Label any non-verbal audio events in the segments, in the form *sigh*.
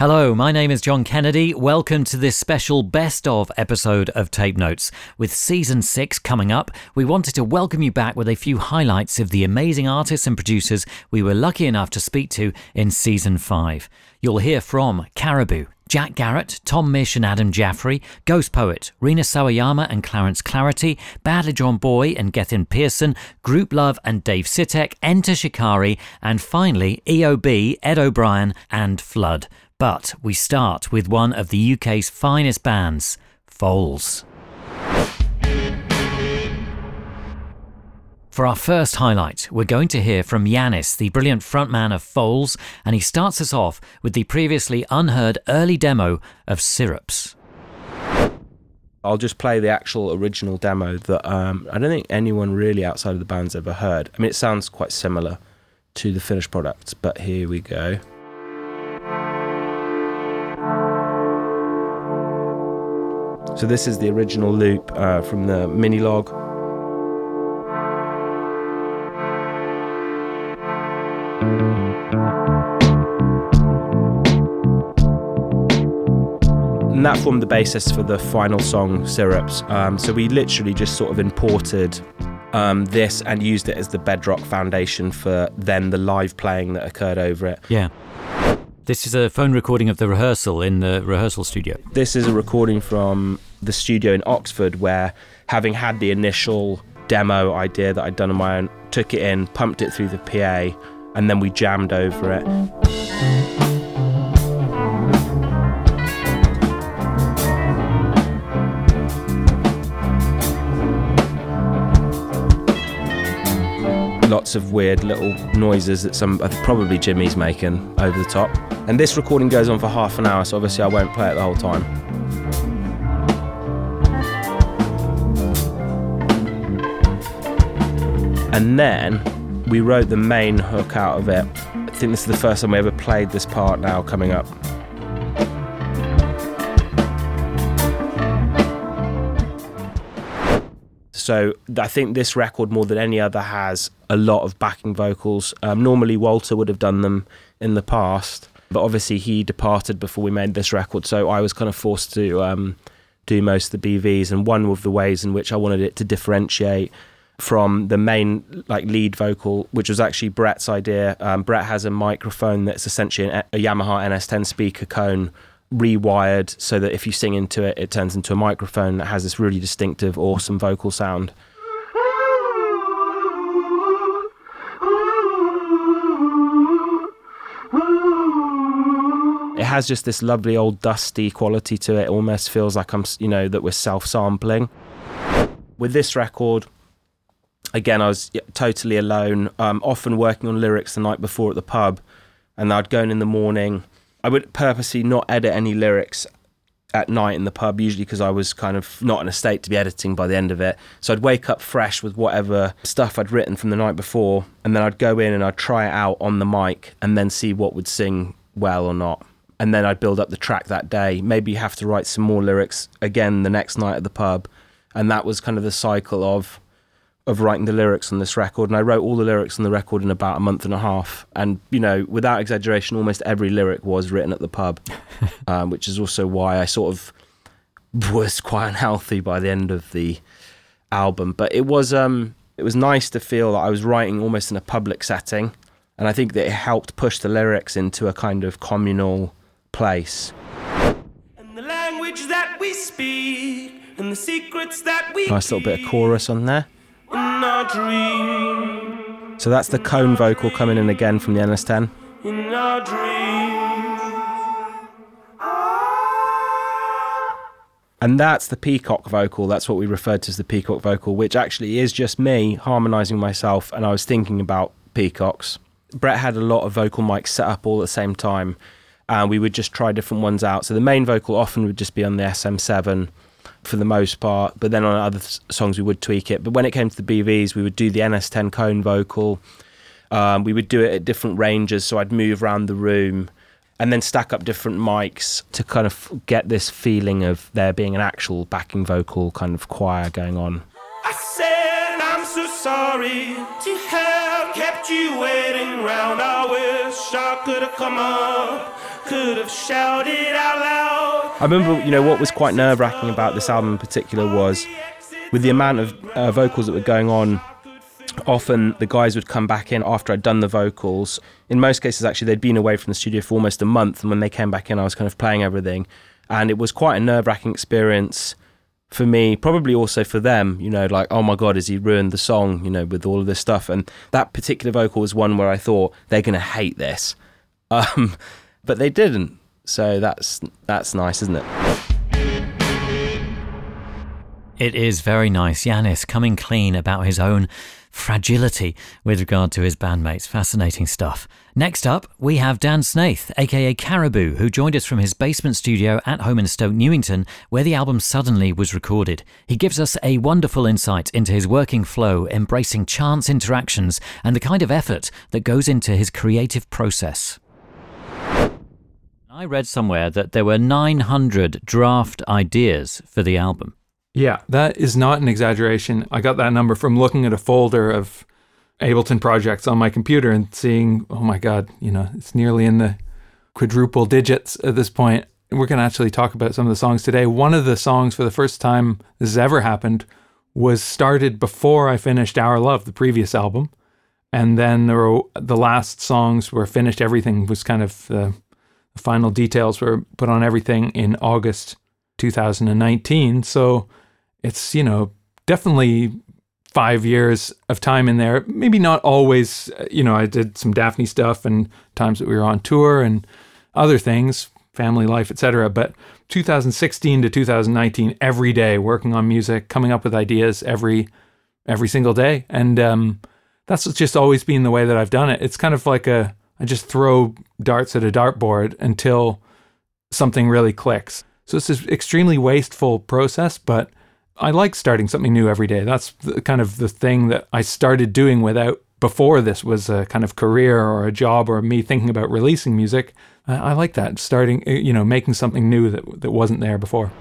Hello, my name is John Kennedy. Welcome to this special best of episode of Tape Notes. With season six coming up, we wanted to welcome you back with a few highlights of the amazing artists and producers we were lucky enough to speak to in season five. You'll hear from Caribou, Jack Garratt, Tom Misch and Adam Jaffrey, Ghost Poet, Rina Sawayama and Clarence Clarity, Badly Drawn Boy and Gethin Pearson, Grouplove and Dave Sitek, Enter Shikari, and finally EOB, Ed O'Brien and Flood. But we start with one of the UK's finest bands, Foals. For our first highlight, we're going to hear from Yannis, the brilliant frontman of Foals, and he starts us off with the previously unheard early demo of Syrups. I'll just play the actual original demo that um, I don't think anyone really outside of the band's ever heard. I mean, it sounds quite similar to the finished product, but here we go. So this is the original loop uh, from the Minilogue. And that formed the basis for the final song, Syrups. Um, so we literally just sort of imported um, this and used it as the bedrock foundation for then the live playing that occurred over it. Yeah. This is a phone recording of the rehearsal in the rehearsal studio. This is a recording from the studio in Oxford where, having had the initial demo idea that I'd done on my own, took it in, pumped it through the PA, and then we jammed over it. Lots of weird little noises that some uh, probably Jimmy's making over the top. And this recording goes on for half an hour, so obviously I won't play it the whole time. And then we wrote the main hook out of it. I think this is the first time we ever played this part now coming up. So I think this record, more than any other, has a lot of backing vocals. Um, normally, Walter would have done them in the past, but obviously he departed before we made this record. So I was kind of forced to um, do most of the BVs. And one of the ways in which I wanted it to differentiate from the main like lead vocal, which was actually Brett's idea. Um, Brett has a microphone that's essentially an, a Yamaha NS10 speaker cone rewired so that if you sing into it, it turns into a microphone that has this really distinctive, awesome vocal sound. It has just this lovely old dusty quality to it. it almost feels like I'm, you know, that we're self-sampling. With this record, again, I was totally alone. Um, often working on lyrics the night before at the pub, and I'd go in in the morning. I would purposely not edit any lyrics at night in the pub, usually because I was kind of not in a state to be editing by the end of it. So I'd wake up fresh with whatever stuff I'd written from the night before, and then I'd go in and I'd try it out on the mic and then see what would sing well or not. And then I'd build up the track that day. Maybe have to write some more lyrics again the next night at the pub. And that was kind of the cycle of of writing the lyrics on this record, and I wrote all the lyrics on the record in about a month and a half. And you know, without exaggeration, almost every lyric was written at the pub, *laughs* um, which is also why I sort of was quite *laughs* unhealthy by the end of the album. But it was um, it was nice to feel that I was writing almost in a public setting, and I think that it helped push the lyrics into a kind of communal place. And the language that we speak and the secrets that we Nice little bit of chorus on there. In our dreams, So that's the cone vocal coming in again from the NS10. in our dreams. And that's the peacock vocal. That's what we referred to as the peacock vocal, which actually is just me harmonizing myself. And I was thinking about peacocks. Brett had a lot of vocal mics set up all at the same time. And we would just try different ones out. So the main vocal often would just be on the SM7. For the most part. But then on other s- songs, we would tweak it. But when it came to the BVs, we would do the NS10 cone vocal. Um, we would do it at different ranges. So I'd move around the room and then stack up different mics to kind of get this feeling of there being an actual backing vocal kind of choir going on. I said I'm so sorry to have kept you waiting round. I wish I could have come up, could have shouted out loud. I remember, you know, what was quite nerve wracking about this album in particular was with the amount of uh, vocals that were going on. Often the guys would come back in after I'd done the vocals. In most cases, actually, they'd been away from the studio for almost a month. And when they came back in, I was kind of playing everything. And it was quite a nerve wracking experience for me, probably also for them, you know, like, oh my God, has he ruined the song, you know, with all of this stuff? And that particular vocal was one where I thought they're going to hate this. *laughs* Um, but they didn't. So that's that's nice, isn't it? It is very nice. Yannis coming clean about his own fragility with regard to his bandmates. Fascinating stuff. Next up, we have Dan Snaith, aka Caribou, who joined us from his basement studio at home in Stoke Newington, where the album Suddenly was recorded. He gives us a wonderful insight into his working flow, embracing chance interactions, and the kind of effort that goes into his creative process. I read somewhere that there were 900 draft ideas for the album. Yeah, that is not an exaggeration. I got that number from looking at a folder of Ableton projects on my computer and seeing, oh my God, you know, it's nearly in the quadruple digits at this point. We're going to actually talk about some of the songs today. One of the songs, for the first time this has ever happened, was started before I finished Our Love, the previous album. And then there were, the last songs were finished. Everything was kind of uh, the final details were put on everything in August 2019. So it's, you know, definitely five years of time in there. Maybe not always, you know, I did some Daphni stuff and times that we were on tour and other things, family life, etc. But 2016 to 2019, every day working on music, coming up with ideas every every single day, and um, that's just always been the way that I've done it. It's kind of like a I just throw darts at a dartboard until something really clicks. So it's this extremely wasteful process, but I like starting something new every day. That's the, kind of the thing that I started doing without before this was a kind of career or a job or me thinking about releasing music. I, I like that starting, you know, making something new that that wasn't there before.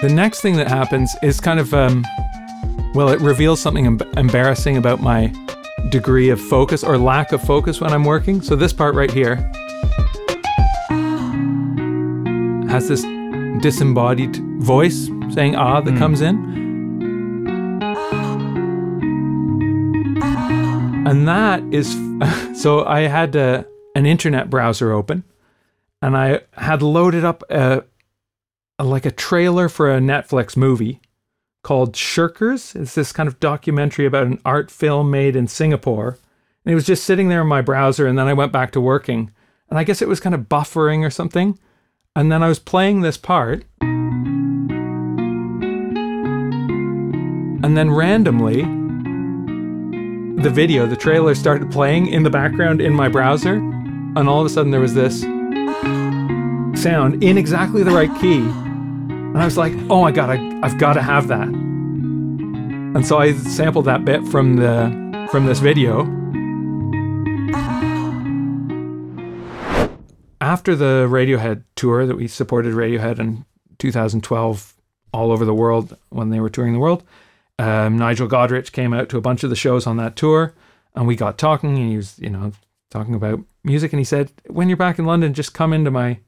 The next thing that happens is kind of, um, well, it reveals something em- embarrassing about my degree of focus or lack of focus when I'm working. So this part right here has this disembodied voice saying ah that comes in. And that is *laughs* so I had uh, an internet browser open and I had loaded up a like a trailer for a Netflix movie called Shirkers. It's this kind of documentary about an art film made in Singapore. And it was just sitting there in my browser, and then I went back to working. And I guess it was kind of buffering or something. And then I was playing this part. And then randomly, the video, the trailer started playing in the background in my browser. And all of a sudden, there was this sound in exactly the right key. And I was like, oh my God, I, I've got to have that. And so I sampled that bit from the from this video. After the Radiohead tour that we supported Radiohead in 2012 all over the world when they were touring the world, um, Nigel Godrich came out to a bunch of the shows on that tour, and we got talking. And he was, you know, talking about music, and he said, "When you're back in London, just come into my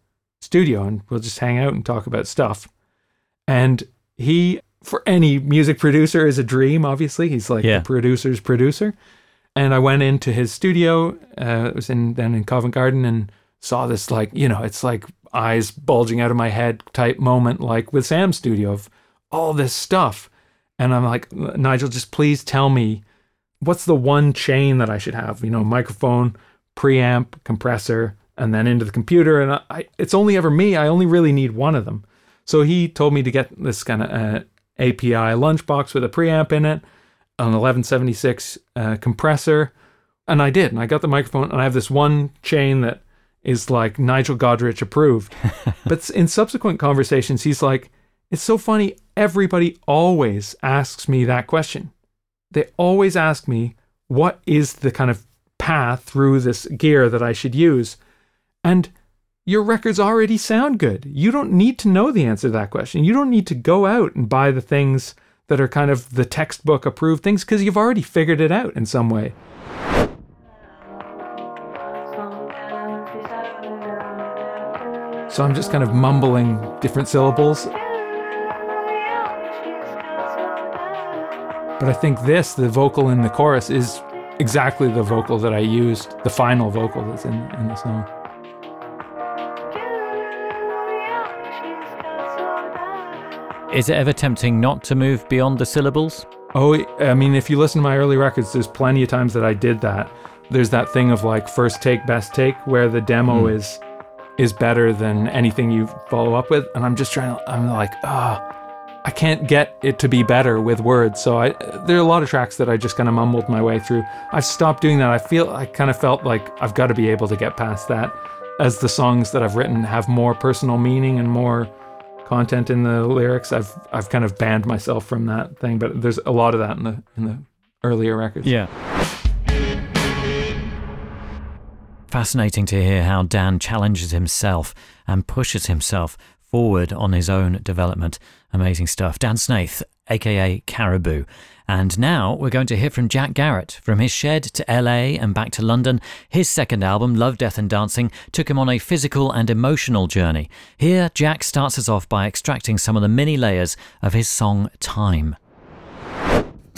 studio, and we'll just hang out and talk about stuff." And he, for any music producer, is a dream. Obviously, he's like Yeah. the producer's producer. And I went into his studio. Uh, it was in then in Covent Garden, and saw this like you know, it's like eyes bulging out of my head type moment, like with Sam's studio of all this stuff. And I'm like, Nigel, just please tell me what's the one chain that I should have? You know, microphone, preamp, compressor, and then into the computer. And I, I it's only ever me. I only really need one of them. So he told me to get this kind of uh, API lunchbox with a preamp in it, an 1176 uh, compressor, And I did. And I got the microphone, and I have this one chain that is like Nigel Godrich approved. *laughs* but in subsequent conversations, he's like, it's so funny. Everybody always asks me that question. They always ask me, what is the kind of path through this gear that I should use? And your records already sound good. You don't need to know the answer to that question. You don't need to go out and buy the things that are kind of the textbook approved things because you've already figured it out in some way. So I'm just kind of mumbling different syllables. But I think this, the vocal in the chorus, is exactly the vocal that I used, the final vocal that's in, in the song. Is it ever tempting not to move beyond the syllables? Oh, I mean, if you listen to my early records, there's plenty of times that I did that. There's that thing of like first take, best take, where the demo mm. is is better than anything you follow up with. And I'm just trying to, I'm like, ah, oh, I can't get it to be better with words. So I, there are a lot of tracks that I just kind of mumbled my way through. I've stopped doing that. I feel, I kind of felt like I've got to be able to get past that as the songs that I've written have more personal meaning and more content in the lyrics. I've, I've kind of banned myself from that thing, but there's a lot of that in the, in the earlier records. Yeah. Fascinating to hear how Dan challenges himself and pushes himself forward on his own development. Amazing stuff. Dan Snaith, aka Caribou. And now we're going to hear from Jack Garratt. From his shed to LA and back to London, his second album, Love, Death and Dancing, took him on a physical and emotional journey. Here, Jack starts us off by extracting some of the many layers of his song Time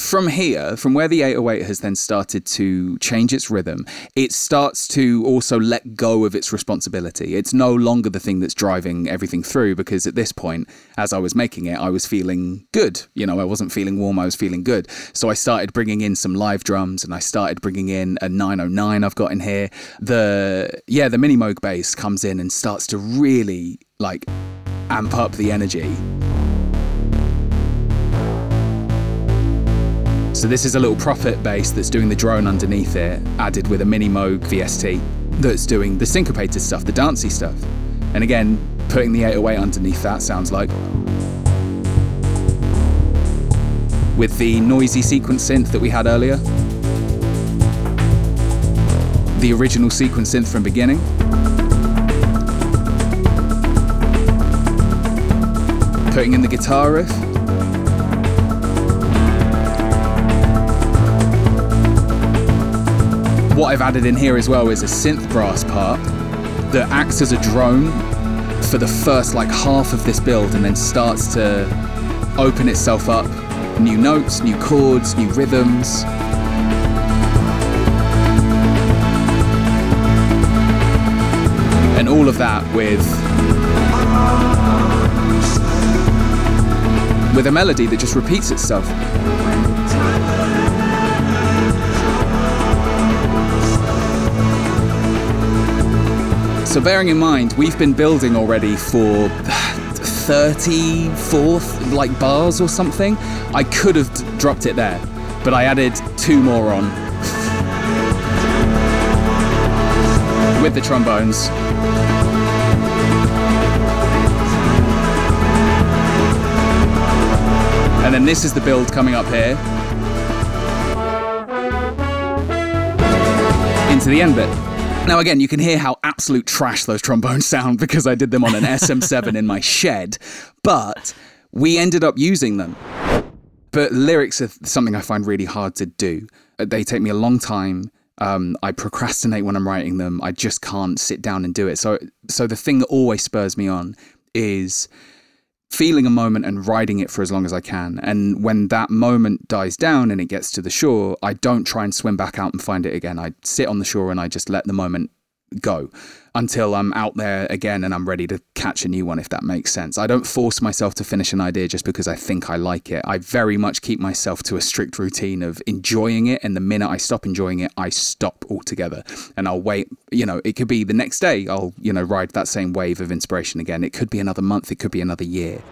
from here, from where the 808 has then started to change its rhythm, it starts to also let go of its responsibility. It's no longer the thing that's driving everything through because at this point, as I was making it, I was feeling good. You know, I wasn't feeling warm, I was feeling good. So I started bringing in some live drums and I started bringing in a 909 I've got in here. The, yeah, the mini Moog bass comes in and starts to really like amp up the energy. So this is a little Prophet bass that's doing the drone underneath it, added with a mini Moog VST that's doing the syncopated stuff, the dancey stuff. And again, putting the 808 underneath that sounds like. With the noisy sequence synth that we had earlier. The original sequence synth from beginning. Putting in the guitar riff. What I've added in here as well is a synth brass part that acts as a drone for the first like half of this build and then starts to open itself up. New notes, new chords, new rhythms. And all of that with with a melody that just repeats itself. So bearing in mind, we've been building already for 34th like bars or something. I could have d- dropped it there, but I added two more on. With the trombones. And then this is the build coming up here. Into the end bit. Now, again, you can hear how absolute trash those trombones sound because I did them on an SM7 *laughs* in my shed, but we ended up using them. But lyrics are something I find really hard to do. They take me a long time. Um, I procrastinate when I'm writing them. I just can't sit down and do it. So, so the thing that always spurs me on is feeling a moment and riding it for as long as I can. And when that moment dies down and it gets to the shore, I don't try and swim back out and find it again. I sit on the shore and I just let the moment go until I'm out there again and I'm ready to catch a new one, if that makes sense. I don't force myself to finish an idea just because I think I like it. I very much keep myself to a strict routine of enjoying it. And the minute I stop enjoying it, I stop altogether and I'll wait. You know, it could be the next day, I'll, you know, ride that same wave of inspiration again. It could be another month, it could be another year.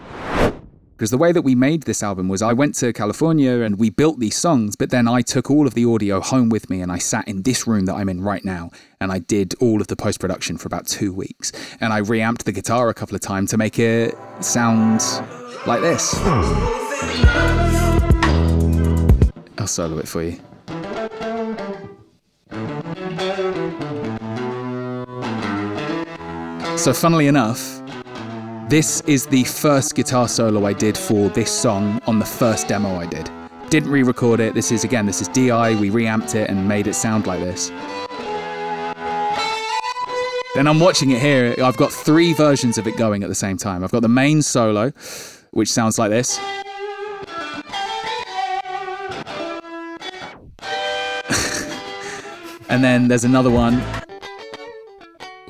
Because the way that we made this album was I went to California and we built these songs, but then I took all of the audio home with me and I sat in this room that I'm in right now and I did all of the post production for about two weeks. And I reamped the guitar a couple of times to make it sound like this. I'll solo it for you. So, funnily enough, this is the first guitar solo I did for this song on the first demo I did. Didn't re record it. This is, again, this is DI. We reamped it and made it sound like this. Then I'm watching it here. I've got three versions of it going at the same time. I've got the main solo, which sounds like this. *laughs* and then there's another one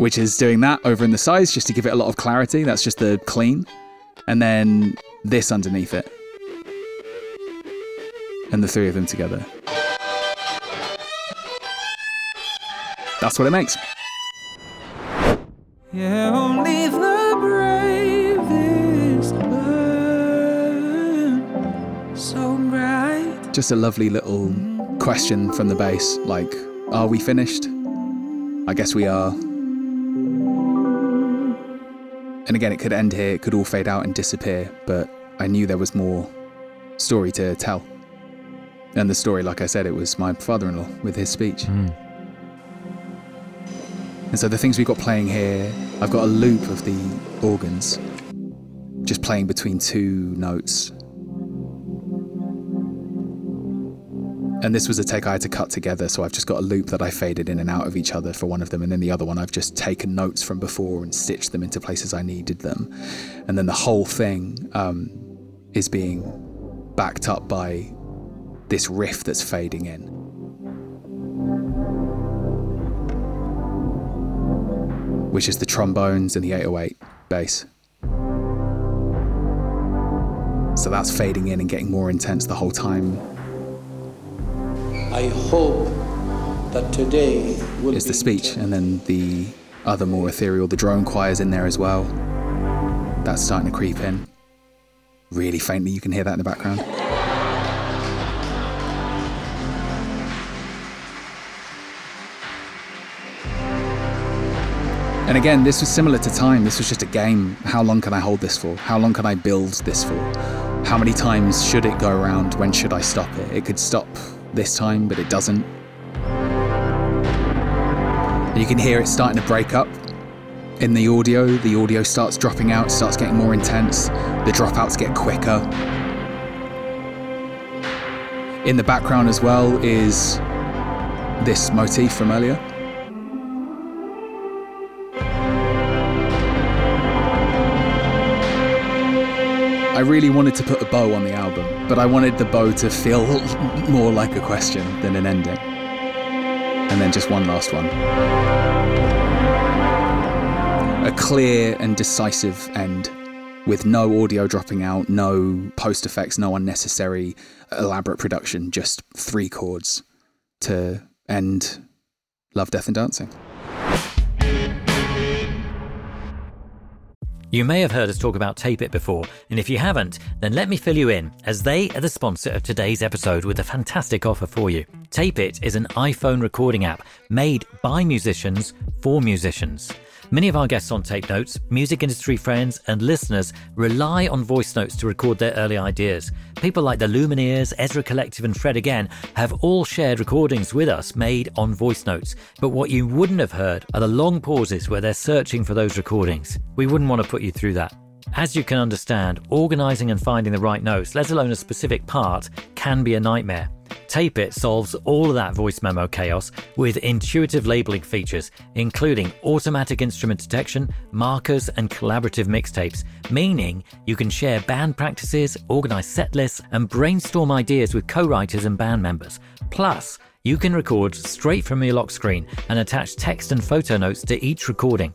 which is doing that over in the sides just to give it a lot of clarity. That's just the clean. And then this underneath it. And the three of them together. That's what it makes. Yeah, only the bravest burn so bright. Just a lovely little question from the bass like, are we finished? I guess we are. And again, it could end here, it could all fade out and disappear, but I knew there was more story to tell. And the story, like I said, it was my father in law with his speech. Hmm. And so the things we've got playing here, I've got a loop of the organs just playing between two notes. And this was a take I had to cut together, so I've just got a loop that I faded in and out of each other for one of them, and then the other one I've just taken notes from before and stitched them into places I needed them. And then the whole thing um, is being backed up by this riff that's fading in. Which is the trombones and the 808 bass. So that's fading in and getting more intense the whole time. Is the be the speech, and then the other more ethereal, the drone choir's in there as well. That's starting to creep in. Really faintly, you can hear that in the background. And again, this was similar to time. This was just a game. How long can I hold this for? How long can I build this for? How many times should it go around? When should I stop it? It could stop this time, but it doesn't. You can hear it starting to break up in the audio. The audio starts dropping out, starts getting more intense. The dropouts get quicker. In the background as well is this motif from earlier. I really wanted to put a bow on the album, but I wanted the bow to feel *laughs* more like a question than an ending. And then just one last one. A clear and decisive end with no audio dropping out, no post effects, no unnecessary elaborate production, just three chords to end Love, Death and Dancing. You may have heard us talk about Tape It before, and if you haven't, then let me fill you in, as they are the sponsor of today's episode with a fantastic offer for you. Tape It is an iPhone recording app made by musicians for musicians. Many of our guests on Tape Notes, music industry friends, and listeners rely on voice notes to record their early ideas. People like the Lumineers, Ezra Collective, and Fred Again have all shared recordings with us made on voice notes. But what you wouldn't have heard are the long pauses where they're searching for those recordings. We wouldn't want to put you through that. As you can understand, organising and finding the right notes, let alone a specific part, can be a nightmare. Tape It solves all of that voice memo chaos with intuitive labeling features, including automatic instrument detection, markers, and collaborative mixtapes, meaning you can share band practices, organize set lists, and brainstorm ideas with co writers and band members. Plus, you can record straight from your lock screen and attach text and photo notes to each recording.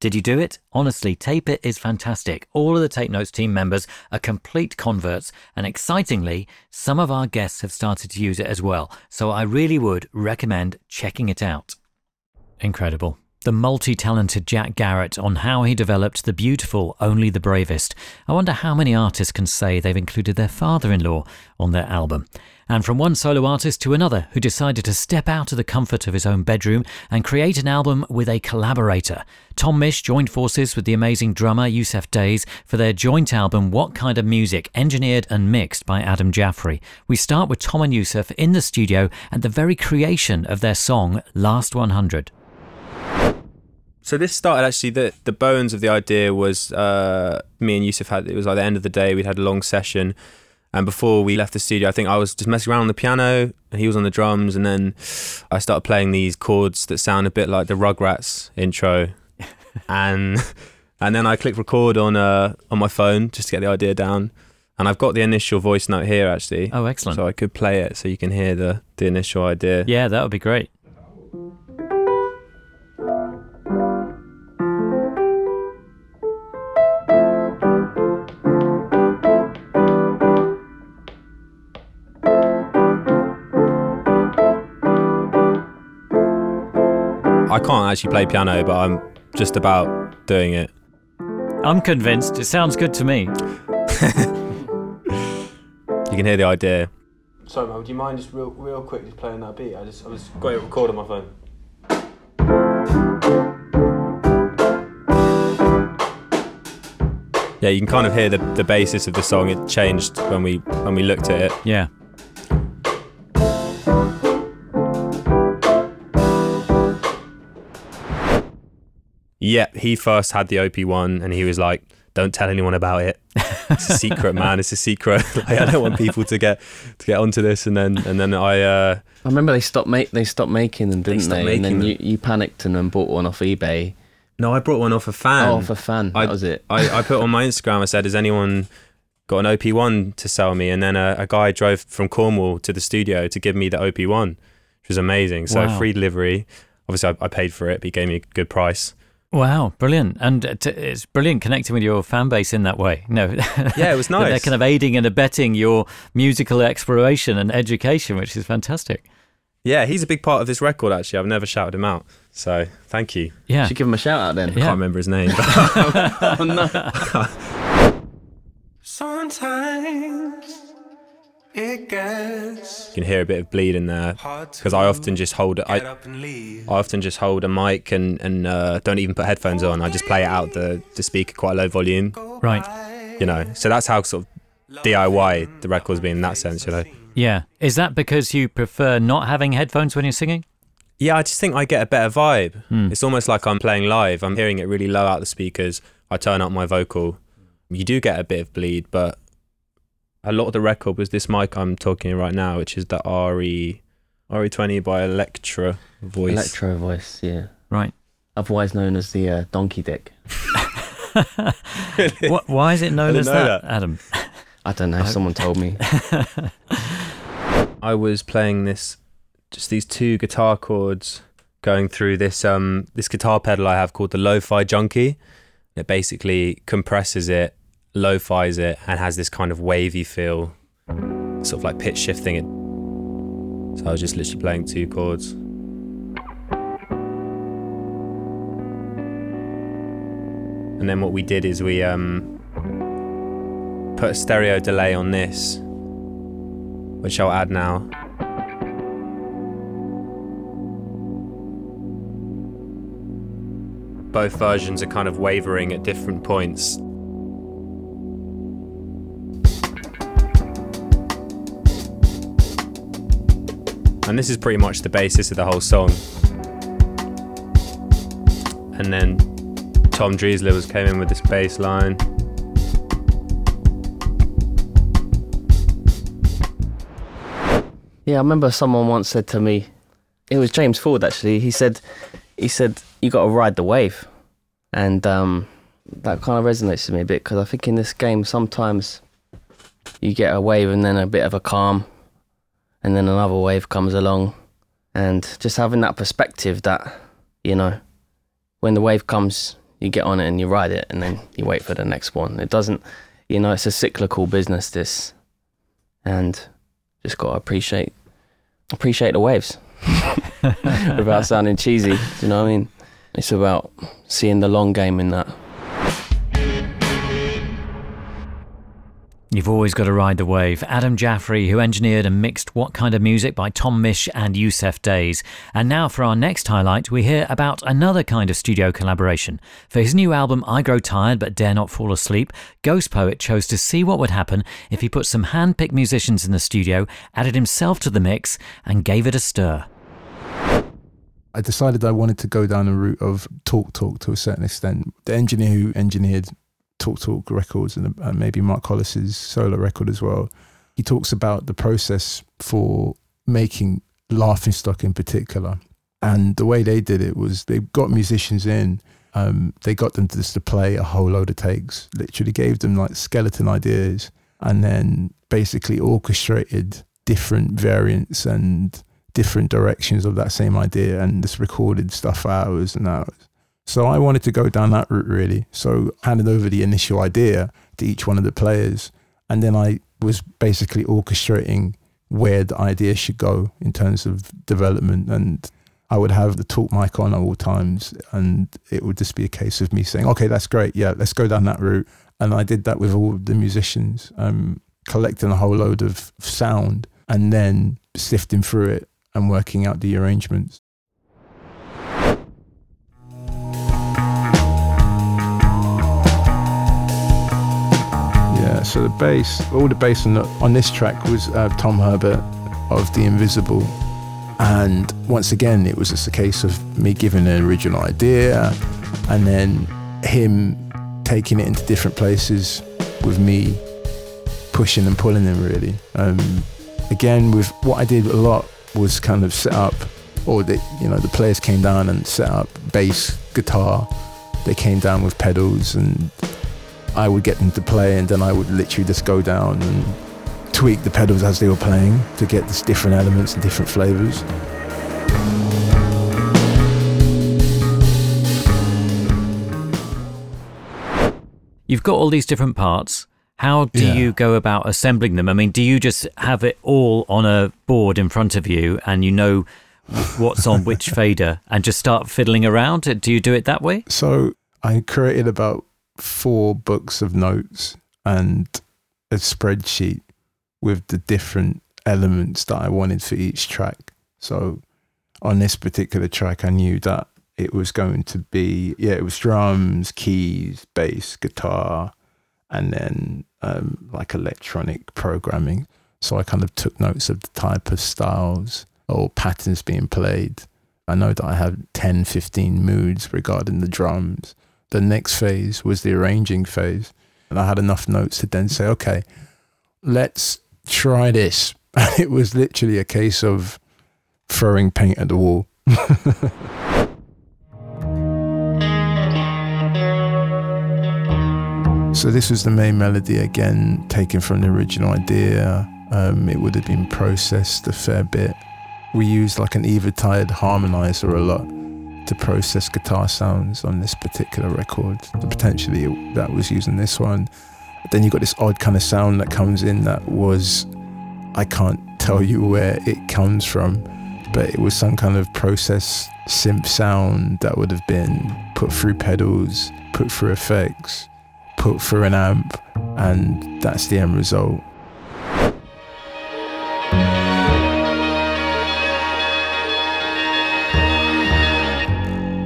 Did you do it? Honestly, Tape It is fantastic. All of the Tape Notes team members are complete converts, and excitingly, some of our guests have started to use it as well. So I really would recommend checking it out. Incredible. The multi talented Jack Garratt on how he developed the beautiful Only the Bravest. I wonder how many artists can say they've included their father in law on their album. And from one solo artist to another who decided to step out of the comfort of his own bedroom and create an album with a collaborator. Tom Misch joined forces with the amazing drummer Yussef Dayes for their joint album What Kind of Music, engineered and mixed by Adam Jaffrey. We start with Tom and Yussef in the studio at the very creation of their song Last 100. So this started actually the the bones of the idea was uh, me and Yussef had it was like the end of the day we'd had a long session. And before we left the studio I think I was just messing around on the piano and he was on the drums and then I started playing these chords that sound a bit like the Rugrats intro. *laughs* And and then I clicked record on uh on my phone just to get the idea down. And I've got the initial voice note here actually. Oh, excellent. so I could play it so you can hear the the initial idea. Yeah, that would be great. I can't actually play piano but I'm just about doing it I'm convinced. It sounds good to me. *laughs* You can hear the idea. Sorry, man. Would you mind just real, real quick just playing that beat? I just, I just got it recorded on my phone. Yeah, you can kind of hear the, the basis of the song. It changed when we when we looked at it. Yeah. Yeah, he first had the OP one, and he was like, "Don't tell anyone about it. It's a secret, man. It's a secret. *laughs* like, I don't want people to get to get onto this." And then and then I uh, I remember they stopped make they stopped making them, didn't they? stopped and then you, you panicked and then bought one off eBay. no, I brought one off a fan. oh, for fan, I- that was it. I, I put on my Instagram, I said, Has anyone got an OP1 to sell me? And then a, a guy drove from Cornwall to the studio to give me the OP1, which was amazing. So Wow. free delivery. Obviously, I, I paid for it, but he gave me a good price. Wow, brilliant. And uh, it's brilliant connecting with your fan base in that way. No. *laughs* Yeah, it was that *laughs* They're nice. kind of aiding and abetting your musical exploration and education, which is fantastic. Yeah, he's a big part of this record, actually. I've never shouted him out. So thank you. Yeah. Should give him a shout out then. Yeah. Can't remember his name. but- *laughs* oh no. Sometimes it gets you can hear a bit of bleed in there because I often just hold get I, up and leave. I often just hold a mic and, and uh, don't even put headphones on. I just play it out the, the speaker quite low volume, Right. you know. So that's how sort of DIY the record's been in that sense, you know. Yeah. Is that because you prefer not having headphones when you're singing? Yeah, I just think I get a better vibe. Hmm. It's almost like I'm playing live. I'm hearing it really low out the speakers. I turn up my vocal. You do get a bit of bleed, but a lot of the record was this mic I'm talking right now, which is the RE RE20 by Electra Voice. Electro voice, yeah. Right. Otherwise known as the uh, donkey dick. *laughs* Wh- why is it known as didn't know that, that. Adam? I don't know. Someone told me. *laughs* I was playing this, just these two guitar chords going through this um this guitar pedal I have called the Lo-Fi Junkie. It basically compresses it, lo-fi's it, and has this kind of wavy feel, sort of like pitch shifting it. So I was just literally playing two chords. And then what we did is we um put a stereo delay on this which I'll add now. Both versions are kind of wavering at different points. And this is pretty much the basis of the whole song. and then Tom Driessler was came in with this bass line. Yeah, I remember someone once said to me, it was James Ford actually. He said, he said you got to ride the wave, and um, that kind of resonates with me a bit because I think in this game sometimes you get a wave and then a bit of a calm, and then another wave comes along, and just having that perspective that you know when the wave comes, you get on it and you ride it, and then you wait for the next one. It doesn't, you know, it's a cyclical business. This, and just got to appreciate appreciate the waves *laughs* without sounding cheesy. Do you know what I mean? It's about seeing the long game in that. You've always got to ride the wave. Adam Jaffrey, who engineered and mixed What Kind of Music by Tom Misch and Yussef Dayes. And now for our next highlight, we hear about another kind of studio collaboration. For his new album, I Grow Tired But Dare Not Fall Asleep, Ghostpoet chose to see what would happen if he put some hand picked musicians in the studio, added himself to the mix, and gave it a stir. I decided I wanted to go down a route of talk talk to a certain extent. The engineer who engineered Talk Talk Records and maybe Mark Hollis's solo record as well, he talks about the process for making Laughing Stock in particular. And the way they did it was they got musicians in, um, they got them to just to play a whole load of takes, literally gave them like skeleton ideas, and then basically orchestrated different variants and different directions of that same idea and just recorded stuff for hours and hours. So I wanted to go down that route really. So handed over the initial idea to each one of the players, and then I was basically orchestrating where the idea should go in terms of development. And I would have the talk mic on at all times, and it would just be a case of me saying, "Okay, that's great. Yeah, let's go down that route." And I did that with all the musicians, um, collecting a whole load of sound, and then sifting through it and working out the arrangements. So the bass, all the bass on, the, on this track was uh, Tom Herbert of The Invisible. And once again, it was just a case of me giving an original idea and then him taking it into different places with me pushing and pulling him really. Um, again, with what I did a lot was kind of set up, or the, you know, the players came down and set up bass, guitar. They came down with pedals and I would get them to play, and then I would literally just go down and tweak the pedals as they were playing to get these different elements and different flavors. You've got all these different parts. How do Yeah. you go about assembling them? I mean, do you just have it all on a board in front of you and you know what's on which *laughs* fader and just start fiddling around? Do you do it that way? So I created about four books of notes and a spreadsheet with the different elements that I wanted for each track. So on this particular track, I knew that it was going to be, yeah, it was drums, keys, bass, guitar, and then um, like electronic programming. So I kind of took notes of the type of styles or patterns being played. I know that I have 10, 15 moods regarding the drums. The next phase was the arranging phase. And I had enough notes to then say, okay, let's try this. And *laughs* it was literally a case of throwing paint at the wall. *laughs* So this was the main melody again, taken from the original idea. Um, it would have been processed a fair bit. We used like an Eventide harmonizer a lot to process guitar sounds on this particular record. Potentially that was using this one. Then you got this odd kind of sound that comes in that was, I can't tell you where it comes from, but it was some kind of process synth sound that would have been put through pedals, put through effects, put through an amp, and that's the end result.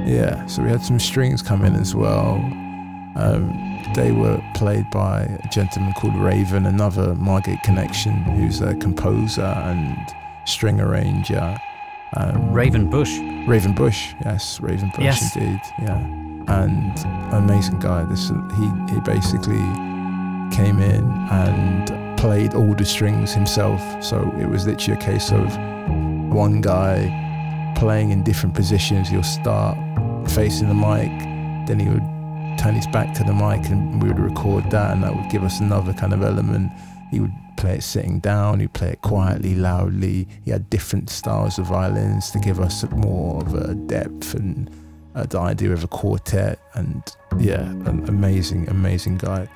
Yeah, so we had some strings come in as well. Um, they were played by a gentleman called Raven, another Margate connection, who's a composer and string arranger. Um, Raven Bush. Raven Bush, yes, Raven Bush Yes. indeed, yeah. and an amazing guy. This he he basically came in and played all the strings himself. So it was literally a case of one guy playing in different positions. He'll start facing the mic, then he would turn his back to the mic, and we would record that, and that would give us another kind of element. He would play it sitting down, he'd play it quietly, loudly. He had different styles of violins to give us more of a depth and uh, the idea of a quartet. And yeah, an amazing, amazing guy.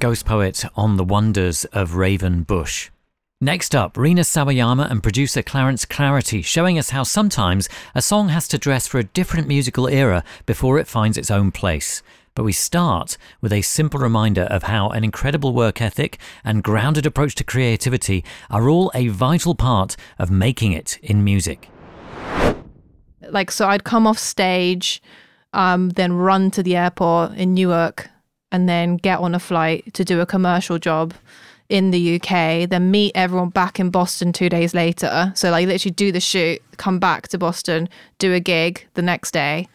Ghostpoet on the wonders of Raven Bush. Next up, Rina Sawayama and producer Clarence Clarity showing us how sometimes a song has to dress for a different musical era before it finds its own place. But we start with a simple reminder of how an incredible work ethic and grounded approach to creativity are all a vital part of making it in music. Like, so I'd come off stage, um, then run to the airport in Newark, and then get on a flight to do a commercial job in the UK, then meet everyone back in Boston two days later. So, like, literally do the shoot, come back to Boston, do a gig the next day.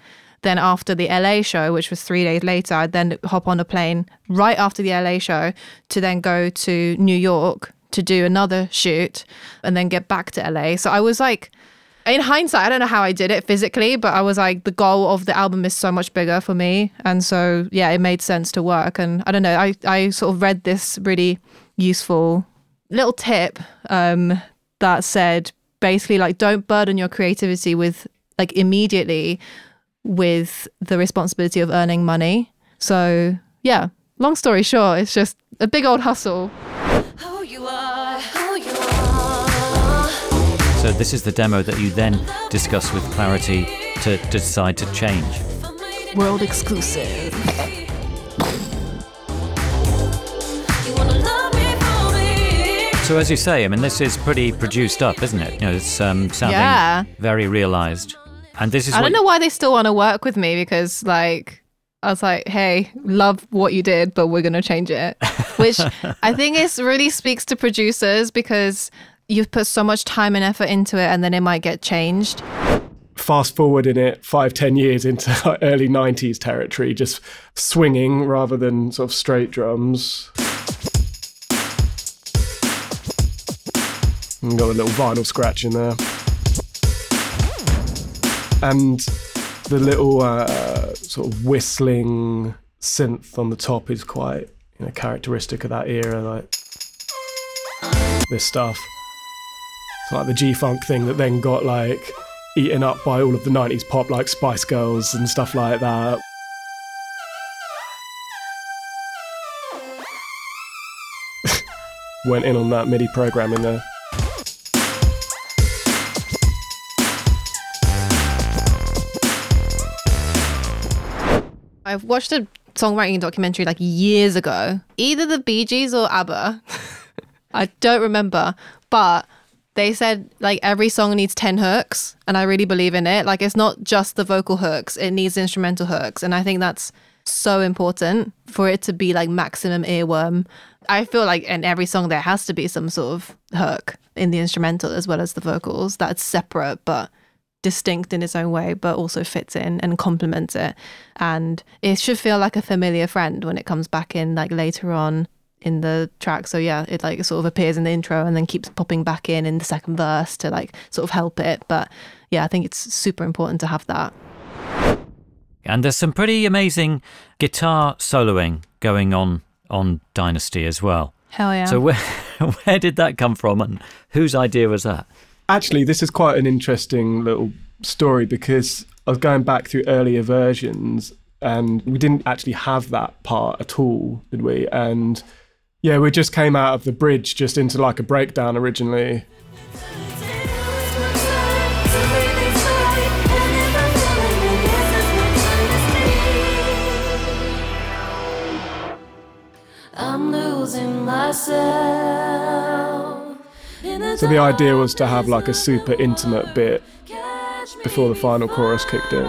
Then, after the LA show, which was three days later, I'd then hop on a plane right after the LA show to then go to New York to do another shoot and then get back to LA. So, I was like, in hindsight, I don't know how I did it physically, but I was like, the goal of the album is so much bigger for me. And so, yeah, it made sense to work. And I don't know, I, I sort of read this really useful little tip um, that said basically, like, don't burden your creativity with, like, immediately with the responsibility of earning money. So, yeah, long story short, it's just a big old hustle. So, this is the demo that you then discuss with Clarity to, to decide to change. World exclusive. So, as you say, I mean, this is pretty produced up, isn't it? You know, it's um, sounding Yeah. very realized. And this is I what don't know why they still want to work with me because, like, I was like, hey, love what you did, but we're going to change it. *laughs* Which I think is really speaks to producers because you've put so much time and effort into it and then it might get changed. fast forward in it five, ten years into early 90s territory, just swinging rather than sort of straight drums. Got a little vinyl scratch in there. And the little uh, sort of whistling synth on the top is quite you know, characteristic of that era, like this stuff. It's like the G Funk thing that then got like eaten up by all of the 90s pop like Spice Girls and stuff like that. *laughs* Went in on that MIDI programming there. I've watched a songwriting documentary like years ago, either the Bee Gees or ABBA. *laughs* I don't remember, but they said like every song needs 10 hooks, and I really believe in it. Like it's not just the vocal hooks, it needs instrumental hooks, and I think that's so important for it to be like maximum earworm. I feel like in every song there has to be some sort of hook in the instrumental as well as the vocals that's separate but distinct in its own way, but also fits in and complements it. And it should feel like a familiar friend when it comes back in like later on in the track. So yeah, it like sort of appears in the intro and then keeps popping back in in the second verse to like sort of help it. But yeah, I think it's super important to have that. And there's some pretty amazing guitar soloing going on on Dynasty as well. Hell yeah. So where *laughs* where did that come from and whose idea was that? Actually, this is quite an interesting little story because I was going back through earlier versions and we didn't actually have that part at all, did we? And yeah, we just came out of the bridge just into like a breakdown originally. I'm losing myself. So the idea was to have like a super intimate bit before the final chorus kicked in.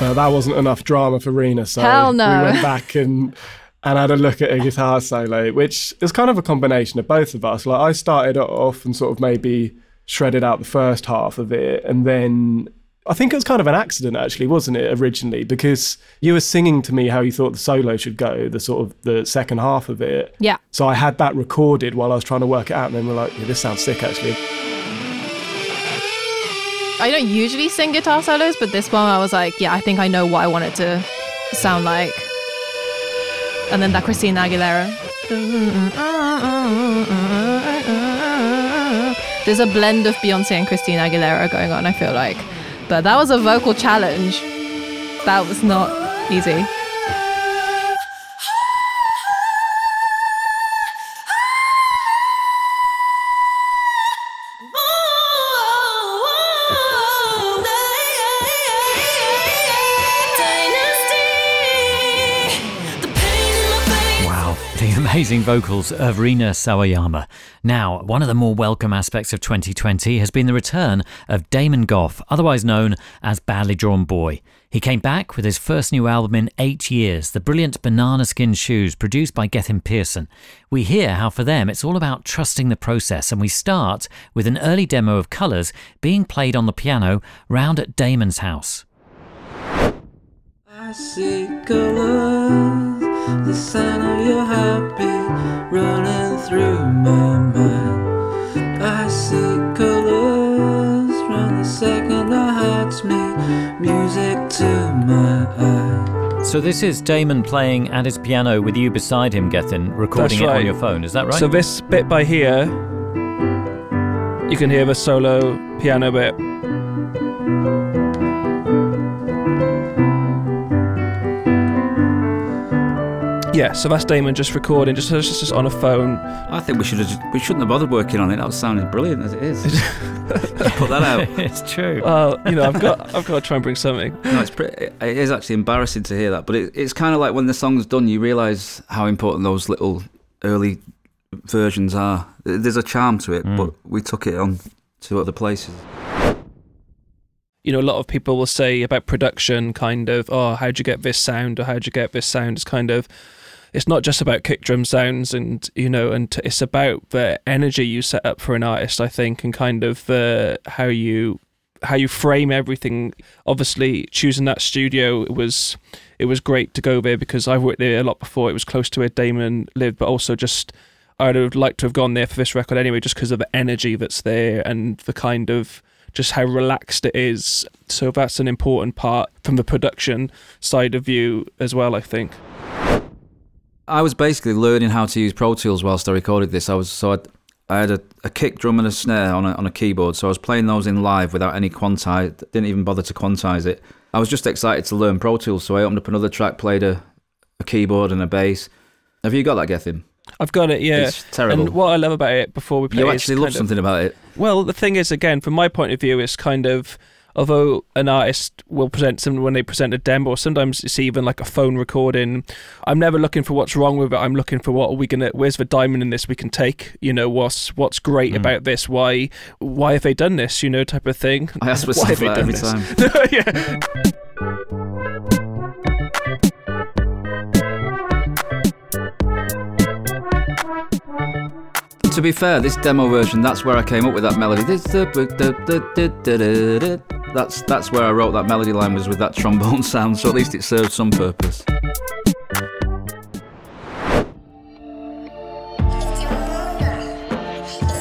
Uh, that wasn't enough drama for Rina, so Hell no. we went back and and had a look at a guitar solo, which is kind of a combination of both of us. Like I started off and sort of maybe shredded out the first half of it, and then I think it was kind of an accident actually, wasn't it, originally? Because you were singing to me how you thought the solo should go, the sort of the second half of it. Yeah. So I had that recorded while I was trying to work it out, and then we're like, yeah, this sounds sick actually. I don't usually sing guitar solos, but this one I was like, yeah, I think I know what I want it to sound like. And then that Christina Aguilera. There's a blend of Beyonce and Christina Aguilera going on, I feel like. But that was a vocal challenge. That was not easy. Vocals of Rina Sawayama. Now, one of the more welcome aspects of 2020 has been the return of Damon Gough, otherwise known as Badly Drawn Boy. He came back with his first new album in eight years, the brilliant Banana Skin Shoes, produced by Gethin Pearson. We hear how for them it's all about trusting the process, and we start with an early demo of Colours being played on the piano round at Damon's house. I see colors, the sound of your heartbeat running through my mind. I see colors from the second our hearts meet, music to my eye. So this is Damon playing at his piano with you beside him, Gethin, recording That's it on your phone. Is that right? So this bit by here, you can hear the solo piano bit. Yeah, so that's Damon just recording, just, just, just on a phone. I think we should have just, we shouldn't have bothered working on it. That was sounding brilliant as it is. Just *laughs* put that out. *laughs* it's true. Well, you know, I've got I've got to try and bring something. No, it's pretty, it is actually embarrassing to hear that, but it, it's kind of like when the song's done, you realise how important those little early versions are. There's a charm to it, mm. but we took it on to other places. you know, a lot of people will say about production, kind of, oh, how'd you get this sound or how'd you get this sound? It's kind of, it's not just about kick drum sounds and, you know, and it's about the energy you set up for an artist, I think, and kind of uh, how you how you frame everything. Obviously, choosing that studio it was it was great to go there because I've worked there a lot before. It was close to where Damon lived, but also just I'd have liked to have gone there for this record anyway, just because of the energy that's there and the kind of just how relaxed it is. So that's an important part from the production side of view as well, I think. I was basically learning how to use Pro Tools whilst I recorded this. I was so I'd, I had a, a kick drum and a snare on a, on a keyboard, so I was playing those in live without any quantize. Didn't even bother to quantize it. I was just excited to learn Pro Tools, so I opened up another track, played a, a keyboard and a bass. Have you got that, Gethin? I've got it, yeah. It's terrible. And what I love about it before we play You actually love of- something about it. Well, the thing is, again, from my point of view, it's kind of although an artist will present some when they present a demo, or sometimes it's even like a phone recording. I'm never looking for what's wrong with it. I'm looking for what are we gonna? Where's the diamond in this we can take? You know, what's what's great Mm. about this? Why why have they done this? You know, type of thing. I ask *laughs* Why myself have they that done every this? time. *laughs* To be fair, this demo version, that's where I came up with that melody. That's that's where I wrote that melody line was with that trombone *laughs* sound, so at least it served some purpose.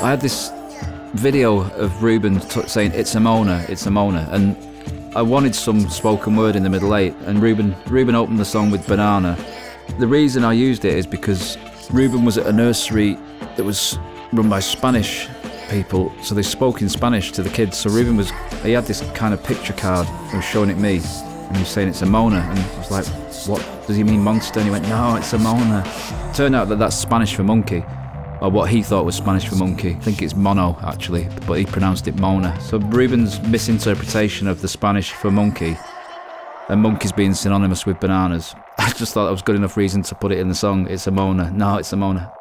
I had this video of Ruben t- saying it's a Mona, it's a Mona, and I wanted some spoken word in the middle eight, and Ruben Ruben opened the song with Banana. The reason I used it is because Ruben was at a nursery that was run by Spanish people, so they spoke in Spanish to the kids. So Ruben was he had this kind of picture card and was showing it me, and he was saying it's a Mona, and I was like, what does he mean monster? And he went, no, it's a Mona. Turned out that that's Spanish for monkey or what he thought was Spanish for monkey. I think it's mono actually, but he pronounced it Mona. So Ruben's misinterpretation of the Spanish for monkey and monkeys being synonymous with bananas. *laughs* I just thought that was good enough reason to put it in the song. It's a Mona. No, it's a Mona.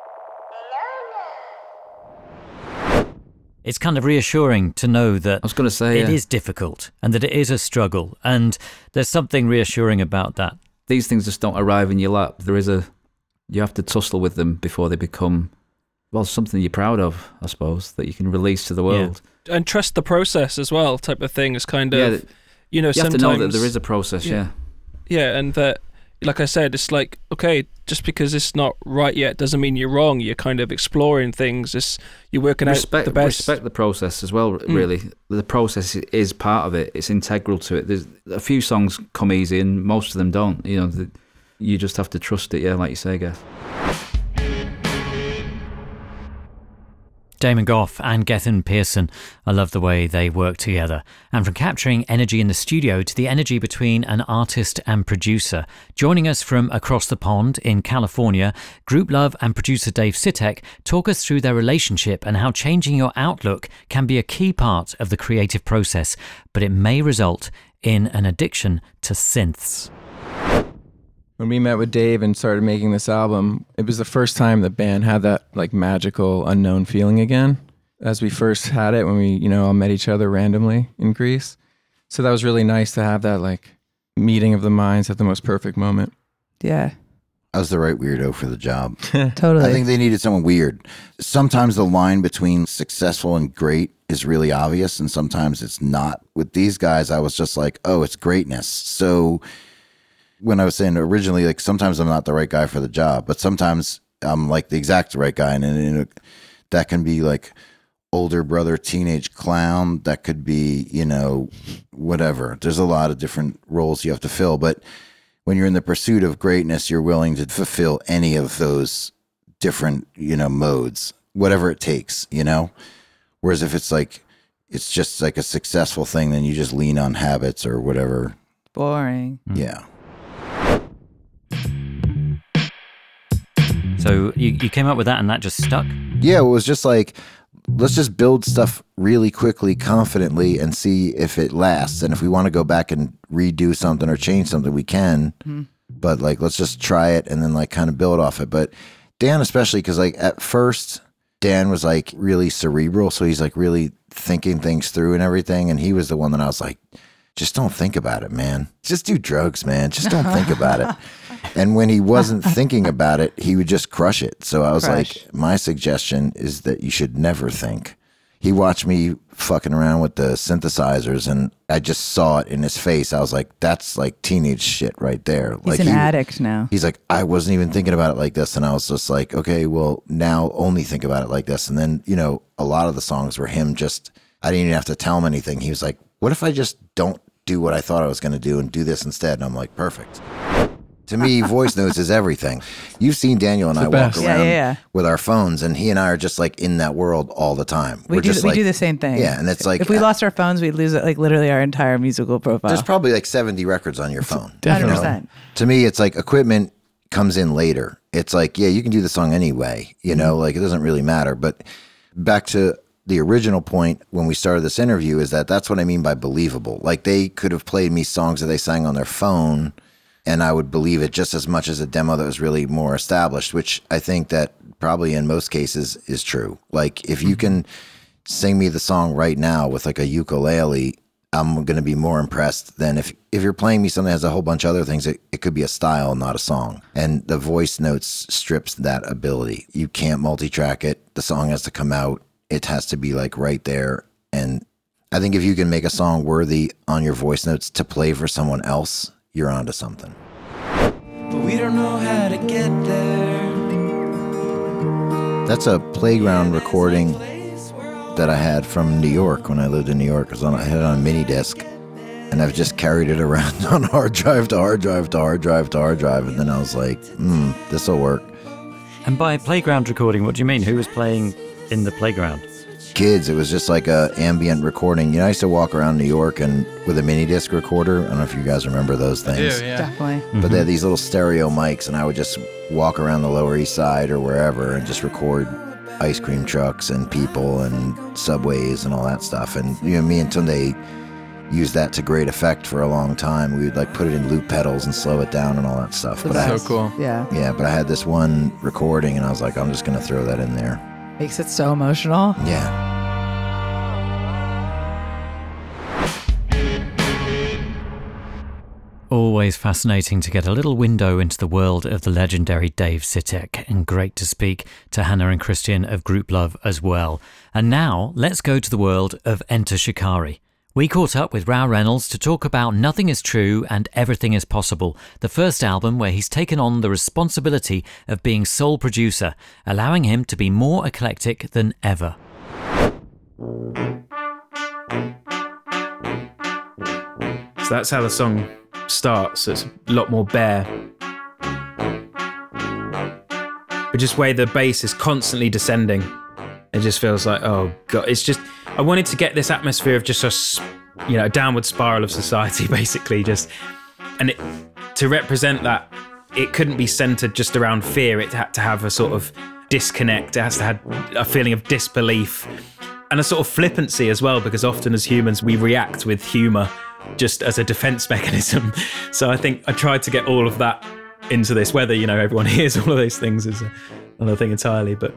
It's kind of reassuring to know that I was going to say it yeah. is difficult and that it is a struggle, and there's something reassuring about that. These things just don't arrive in your lap. There is a you have to tussle with them before they become well something you're proud of, I suppose, that you can release to the world. and trust the process as well, type of thing. Is kind of Yeah, you know you have sometimes to know that there is a process. Yeah. yeah, and that like I said, it's like okay, just because it's not right yet doesn't mean you're wrong. You're kind of exploring things. It's you're working respect out the best. respect the process as well. Mm. Really, the process is part of it. It's integral to it. There's a few songs come easy, and most of them don't. You know, the, you just have to trust it. Yeah, like you say, Gav. Damon Gough and Gethin Pearson. I love the way they work together. And from capturing energy in the studio to the energy between an artist and producer. Joining us from across the pond in California, Grouplove and producer Dave Sitek talk us through their relationship and how changing your outlook can be a key part of the creative process, but it may result in an addiction to synths. When we met with Dave and started making this album, it was the first time the band had that like magical unknown feeling again. As we first had it when we, you know, all met each other randomly in Greece. So that was really nice to have that like meeting of the minds at the most perfect moment. Yeah. I was the right weirdo for the job. *laughs* Totally. I think they needed someone weird. Sometimes the line between successful and great is really obvious, and sometimes it's not. With these guys, I was just like, oh, it's greatness. So when I was saying originally, like sometimes I'm not the right guy for the job, but sometimes I'm like the exact right guy, and, and, and that can be like older brother, teenage clown. That could be, you know, whatever. There's a lot of different roles you have to fill, but when you're in the pursuit of greatness, you're willing to fulfill any of those different, you know, modes, whatever it takes, you know? Whereas if it's like, it's just like a successful thing, then you just lean on habits or whatever. Boring. Hmm. Yeah. So you, you came up with that and that just stuck? Yeah, it was just like, let's just build stuff really quickly, confidently, and see if it lasts. And if we want to go back and redo something or change something, we can. Mhm. But like, let's just try it and then like kind of build off it. But Dan, especially, because like at first, Dan was like really cerebral. So he's like really thinking things through and everything. And he was the one that I was like, just don't think about it, man. Just do drugs, man. Just don't think about it. *laughs* And when he wasn't *laughs* thinking about it, he would just crush it. So I was Crush. like, my suggestion is that you should never think. He watched me fucking around with the synthesizers and I just saw it in his face. I was like, that's like teenage shit right there. He's like an he- addict now. He's like, I wasn't even thinking about it like this. And I was just like, okay, well, now only think about it like this. And then, you know, a lot of the songs were him just, I didn't even have to tell him anything. He was like, what if I just don't do what I thought I was going to do and do this instead? And I'm like, perfect. To me, voice notes is everything. You've seen Daniel and I the walk best. Yeah, around yeah, yeah. with our phones, and he and I are just like in that world all the time. We We're do just we like, do the same thing. Yeah, and it's like if we lost our phones, we'd lose like literally our entire musical profile. there's probably like 70 records on your phone. Definitely. you know? 100%. To me, it's like equipment comes in later. It's like, yeah, you can do the song anyway, you know, mm-hmm. like it doesn't really matter. But back to the original point when we started this interview is that that's what I mean by believable. Like they could have played me songs that they sang on their phone and I would believe it just as much as a demo that was really more established, which I think that probably in most cases is true. Like if you mm-hmm. can sing me the song right now with like a ukulele, I'm going to be more impressed than if if you're playing me something that has a whole bunch of other things. It, it could be a style, not a song. And the voice notes strips that ability. You can't multi-track it. The song has to come out. It has to be like right there. And I think if you can make a song worthy on your voice notes to play for someone else, you're onto something. But we don't know how to get there. That's a playground recording that I had from New York when I lived in New York. It was on, I had it on a mini disc, and I've just carried it around *laughs* on hard drive to hard drive to hard drive to hard drive, and then I was like, hmm, this will work. And by playground recording, what do you mean? Who was playing in the playground? Kids, it was just like a ambient recording. You know, I used to walk around New York and with a mini disc recorder. I don't know if you guys remember those things. Yeah, Definitely. But they had mm-hmm. these little stereo mics, and I would just walk around the Lower East Side or wherever and just record ice cream trucks and people and subways and all that stuff. And you know, me and Tunde used that to great effect for a long time. We would like put it in loop pedals and slow it down and all that stuff. The but I, best. Yeah. yeah, but I had this one recording, and I was like, I'm just gonna throw that in there. Makes it so emotional. Yeah. Always fascinating to get a little window into the world of the legendary Dave Sitek, and great to speak to Hannah and Christian of Grouplove as well. And now let's go to the world of Enter Shikari. We caught up with Rou Reynolds to talk about Nothing is True and Everything is Possible, the first album where he's taken on the responsibility of being sole producer, allowing him to be more eclectic than ever. So that's how the song starts. It's a lot more bare. But just way the bass is constantly descending, it just feels like oh god. It's just I wanted to get this atmosphere of just a you know a downward spiral of society, *laughs* basically. Just and it, to represent that, it couldn't be centered just around fear. It had to have a sort of disconnect. It has to have a feeling of disbelief and a sort of flippancy as well, because often as humans we react with humor just as a defense *laughs* mechanism. So I think I tried to get all of that into this. Whether you know everyone *laughs* hears all of those things is another thing entirely, but.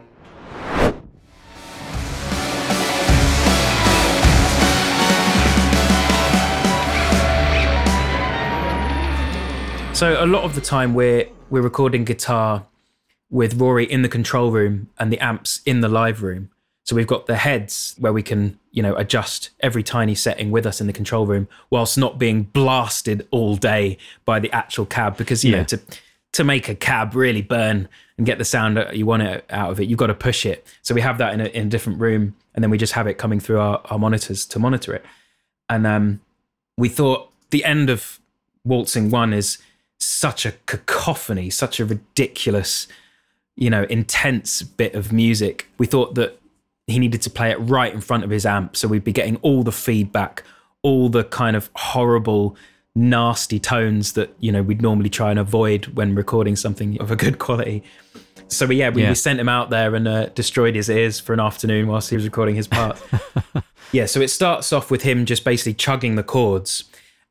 So a lot of the time we're we're recording guitar with Rory in the control room and the amps in the live room. So we've got the heads where we can, you know, adjust every tiny setting with us in the control room whilst not being blasted all day by the actual cab because you Yeah. know to to make a cab really burn and get the sound that you want it out of it, you've got to push it. So we have that in a, in a different room and then we just have it coming through our, our monitors to monitor it. And um, we thought the end of Waltzing One is such a cacophony, such a ridiculous, you know, intense bit of music. We thought that he needed to play it right in front of his amp. So we'd be getting all the feedback, all the kind of horrible, nasty tones that, you know, we'd normally try and avoid when recording something of a good quality. So we, yeah, we, Yeah. we sent him out there and uh, destroyed his ears for an afternoon whilst he was recording his part. *laughs* yeah, so it starts off with him just basically chugging the chords.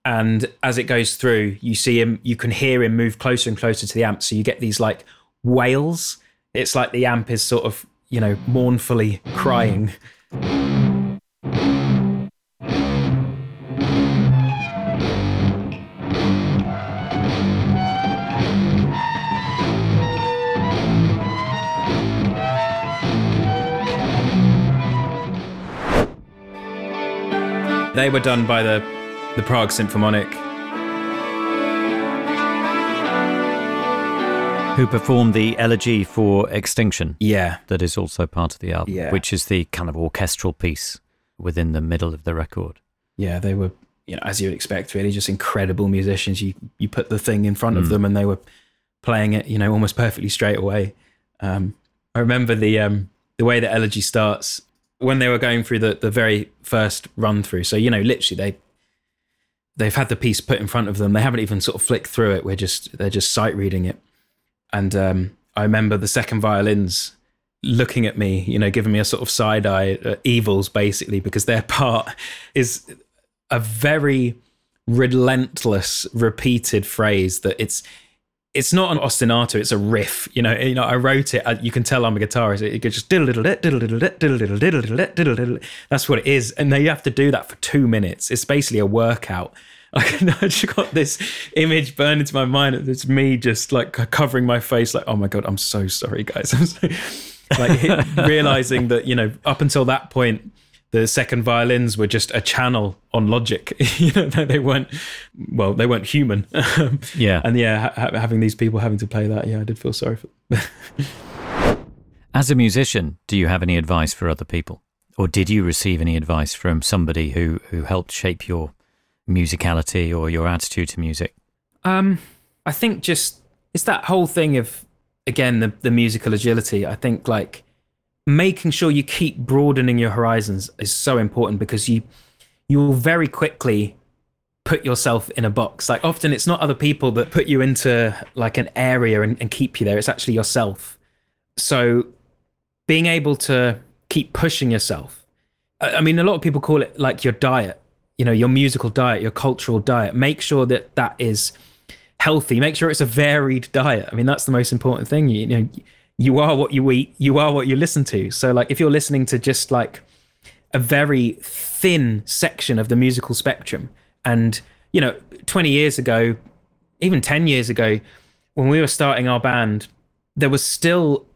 And as it goes through, you see him, you can hear him move closer and closer to the amp. So you get these like wails. It's like the amp is sort of, you know, mournfully crying. They were done by the the Prague Symphonic. Who performed the elegy for Extinction? Yeah. That is also part of the album, Yeah. which is the kind of orchestral piece within the middle of the record. Yeah, they were, you know, as you would expect, really just incredible musicians. You you put the thing in front of Mm. them, and they were playing it, you know, almost perfectly straight away. Um, I remember the um, the way the elegy starts when they were going through the the very first run through. So you know, literally they they've had the piece put in front of them. They haven't even sort of flicked through it. We're just they're just sight reading it. And um, I remember the second violins looking at me, you know, giving me a sort of side eye, uh, evils basically, because their *laughs* part is a very relentless, repeated phrase that it's it's not an ostinato, it's a riff. You know, you know, I wrote it. uh, You can tell I'm a guitarist. It goes just. That's what it is, and then you have to do that for two minutes. It's basically a workout. Like, I just got this image burned into my mind. It's me just like covering my face, like, oh my god, I'm so sorry, guys. I'm so like realizing that you know up until that point the second violins were just a channel on logic *laughs* you know they they weren't well they weren't human *laughs* Yeah. and yeah ha- ha- having these people having to play that yeah i did feel sorry for them *laughs* As a musician, do you have any advice for other people? Or did you receive any advice from somebody who, who helped shape your musicality or your attitude to music? Um, I think just it's that whole thing of again the the musical agility. I think like making sure you keep broadening your horizons is so important because you you will very quickly put yourself in a box. Like often it's not other people that put you into like an area and, and keep you there. It's actually yourself. So being able to keep pushing yourself. I I mean, a lot of people call it like your diet, you know, your musical diet, your cultural diet. Make sure that that is healthy. Make sure it's a varied diet. I mean, that's the most important thing. You, know, you are what you eat, you are what you listen to. So, like, if you're listening to just like a very thin section of the musical spectrum, and you know, 20 years ago, even 10 years ago, when we were starting our band, there was still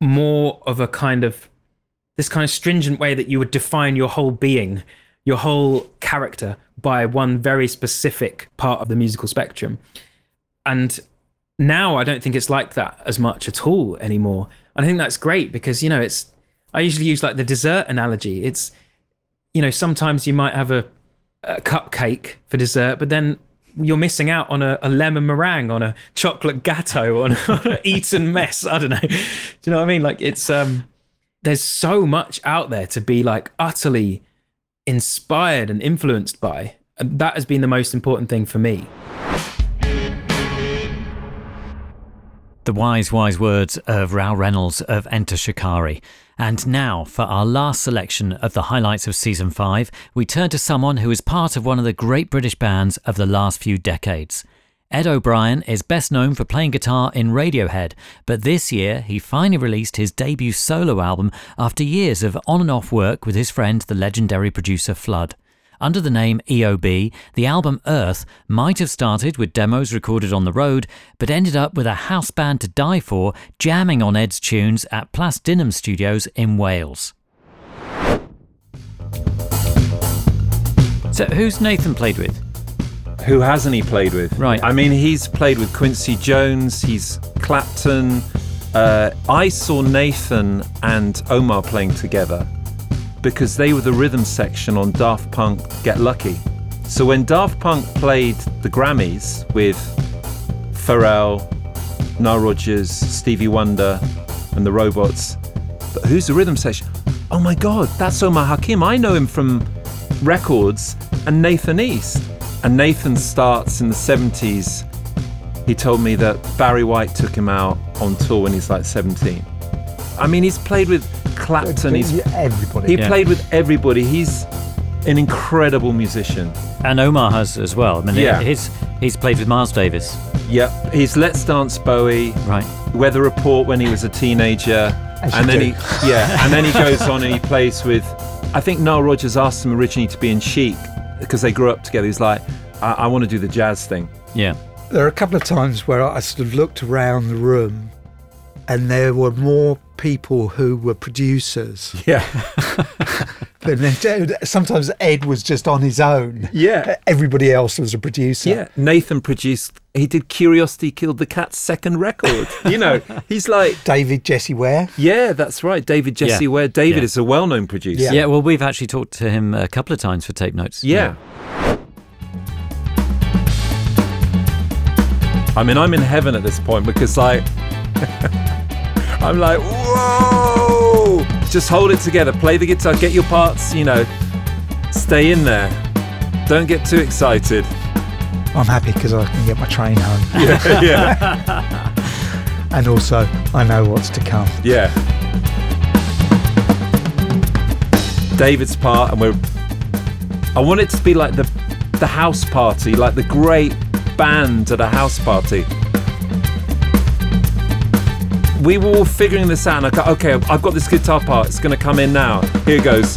more of a kind of this kind of stringent way that you would define your whole being, your whole character by one very specific part of the musical spectrum. And now I don't think it's like that as much at all anymore. And I think that's great because, you know, it's, I usually use like the dessert analogy. It's, you know, sometimes you might have a, a cupcake for dessert, but then you're missing out on a, a lemon meringue, on a chocolate on, on an Eton mess. I don't know. *laughs* Do you know what I mean? Like it's, um, there's so much out there to be like utterly inspired and influenced by. And that has been the most important thing for me. The wise, wise words of Rou Reynolds of Enter Shikari. And now, for our last selection of the highlights of season 5, we turn to someone who is part of one of the great British bands of the last few decades. Ed O'Brien is best known for playing guitar in Radiohead, but this year he finally released his debut solo album after years of on and off work with his friend, the legendary producer Flood. Under the name EOB, the album Earth might have started with demos recorded on the road, but ended up with a house band to die for jamming on Ed's tunes at Plastinum Studios in Wales. So, who's Nathan played with? Who hasn't he played with? Right. I mean, he's played with Quincy Jones, he's Clapton. Uh, I saw Nathan and Omar playing together because they were the rhythm section on Daft Punk Get Lucky. So when Daft Punk played the Grammys with Pharrell, Nile Rodgers, Stevie Wonder, and the Robots, but who's the rhythm section? Oh my God, that's Omar Hakim. I know him from records and Nathan East. And Nathan starts in the 70s. He told me that Barry White took him out on tour when he's like 17. I mean, he's played with Clapton. He's everybody. He Yeah. played with everybody. He's an incredible musician. And Omar has as well. I mean, Yeah. his, he's played with Miles Davis. Yep. He's Let's Dance Bowie. Right. Weather Report when he was a teenager. And then do. he yeah, and then he goes on and he plays with I think Nile Rodgers asked him originally to be in Chic because they grew up together. He's like, I, I want to do the jazz thing. Yeah. There are a couple of times where I sort of looked around the room and there were more people who were producers. *laughs* Yeah. *laughs* than uh, sometimes Ed was just on his own. Yeah. Everybody else was a producer. Yeah, Nathan produced. He did "Curiosity Killed the Cat's second record. *laughs* You know, he's like David Jessie Ware. Yeah, that's right. David Jessie Yeah. Ware. David Yeah. is a well-known producer. Yeah. well, we've actually talked to him a couple of times for tape notes. Yeah. I mean, I'm in heaven at this point because, like, I'm like, whoa! Just hold it together. Play the guitar. Get your parts. You know, stay in there. Don't get too excited. I'm happy because I can get my train home. *laughs* Yeah, yeah. *laughs* and also, I know what's to come. Yeah. David's part, and we're. I want it to be like the the house party, like the great band at a house party. We were all figuring this out, and I go, okay, I've got this guitar part. It's going to come in now. Here it goes.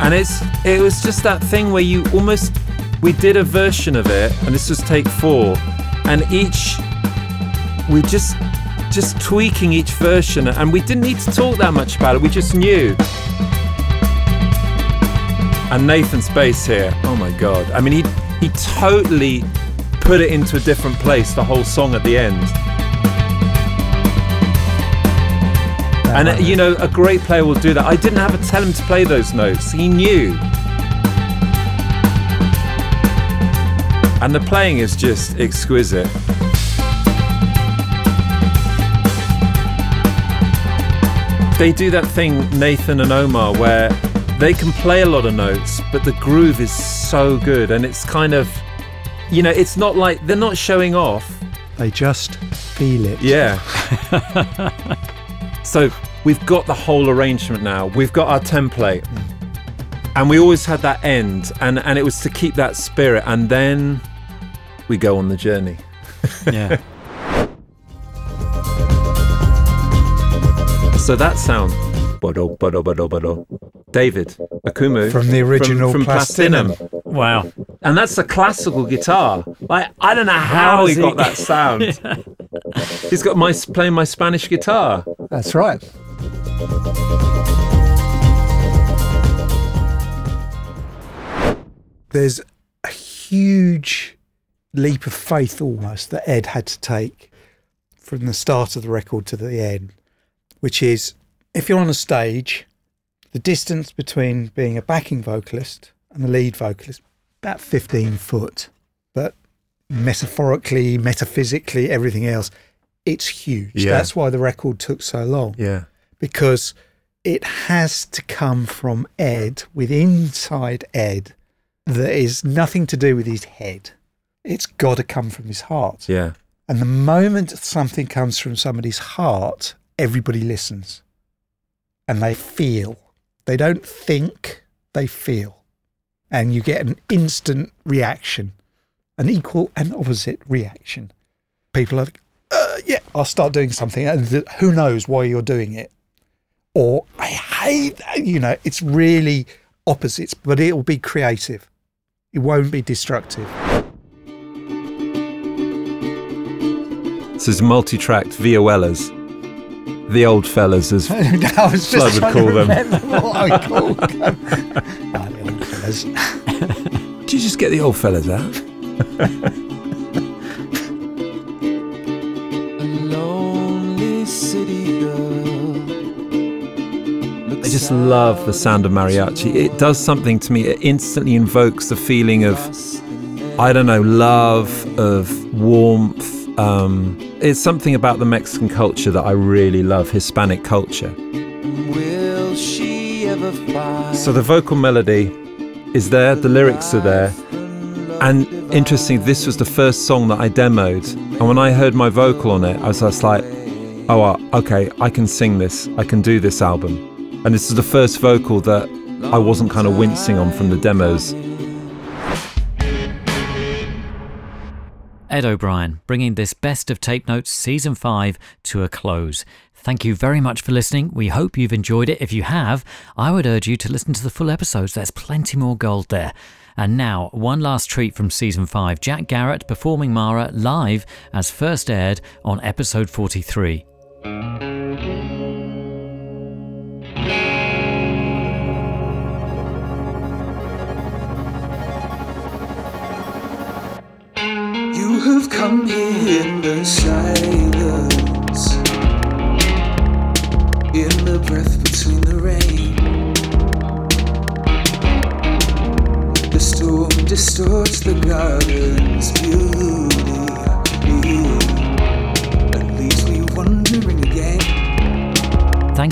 And it's it was just that thing where you almost we did a version of it, and this was take four, and each we just just tweaking each version and we didn't need to talk that much about it we just knew and nathan's bass here oh my god i mean he he totally put it into a different place the whole song at the end. And uh, you know a great player will do that. I didn't have to tell him to play those notes. He knew. And the playing is just exquisite. They do that thing, Nathan and Omar, where they can play a lot of notes, but the groove is so good, and it's kind of, you know, it's not like they're not showing off. They just feel it. Yeah. *laughs* so we've got the whole arrangement now. We've got our template, and we always had that end, and and it was to keep that spirit, and then we go on the journey. *laughs* Yeah. So that sound, bodo, bodo, bodo, bodo. David Okumu From the original from, Plastinum. Plastinum. Wow. And that's a classical guitar. Like I don't know how, How he does got he- that sound. *laughs* He's got my playing my Spanish guitar. That's right. There's a huge leap of faith almost that Ed had to take from the start of the record to the end, which is if you're on a stage, the distance between being a backing vocalist and the lead vocalist about 15 foot, but metaphorically, metaphysically, everything else, it's huge. Yeah. That's why the record took so long Yeah. because it has to come from Ed, with inside Ed, that is nothing to do with his head. It's got to come from his heart. Yeah. And the moment something comes from somebody's heart, everybody listens and they feel. They don't think, they feel. And you get an instant reaction, an equal and opposite reaction. People are like, uh, yeah, I'll start doing something. And who knows why you're doing it? Or I hate, that," you know, it's really opposites, but it'll be creative. It won't be destructive. So it's multi-tracked violas. The old fellas, as *laughs* I was just Flood would call them. what I called them. *laughs* Fellas. *laughs* Did you just get the old fellas out? *laughs* Lonely city girl. I just love the sound of mariachi. It does something to me. It instantly invokes the feeling of, I don't know, love, of warmth. Um, it's something about the Mexican culture that I really love, Hispanic culture. Will she ever find? So the vocal melody is there, the lyrics are there. And interesting, this was the first song that I demoed. And when I heard my vocal on it, I was just like, oh, uh, okay, I can sing this. I can do this album. And this is the first vocal that I wasn't kind of wincing on from the demos. Ed O'Brien, bringing this Best of Tape Notes Season 5 to a close. Thank you very much for listening. We hope you've enjoyed it. If you have, I would urge you to listen to the full episodes. There's plenty more gold there. And now, one last treat from Season 5 Jack Garratt performing Mara live as first aired on episode 43. You have come here in the silence, in the breath between the rain. The storm distorts the garden's beauty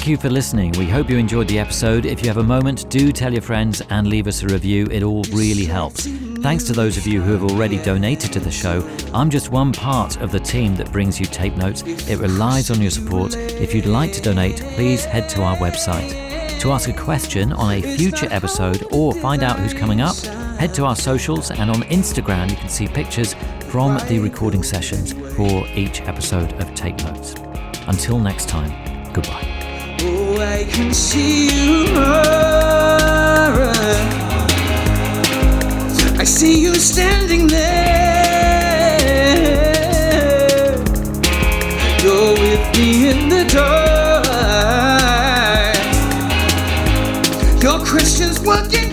Thank you for listening. We hope you enjoyed the episode. If you have a moment, do tell your friends and leave us a review. It all really helps. Thanks to those of you who have already donated to the show. I'm just one part of the team that brings you tape notes. It relies on your support. If you'd like to donate, please head to our website. To ask a question on a future episode or find out who's coming up, head to our socials and on Instagram you can see pictures from the recording sessions for each episode of Tape Notes. Until next time, goodbye. I can see you I see you standing there. You're with me in the dark. Your Christian's walking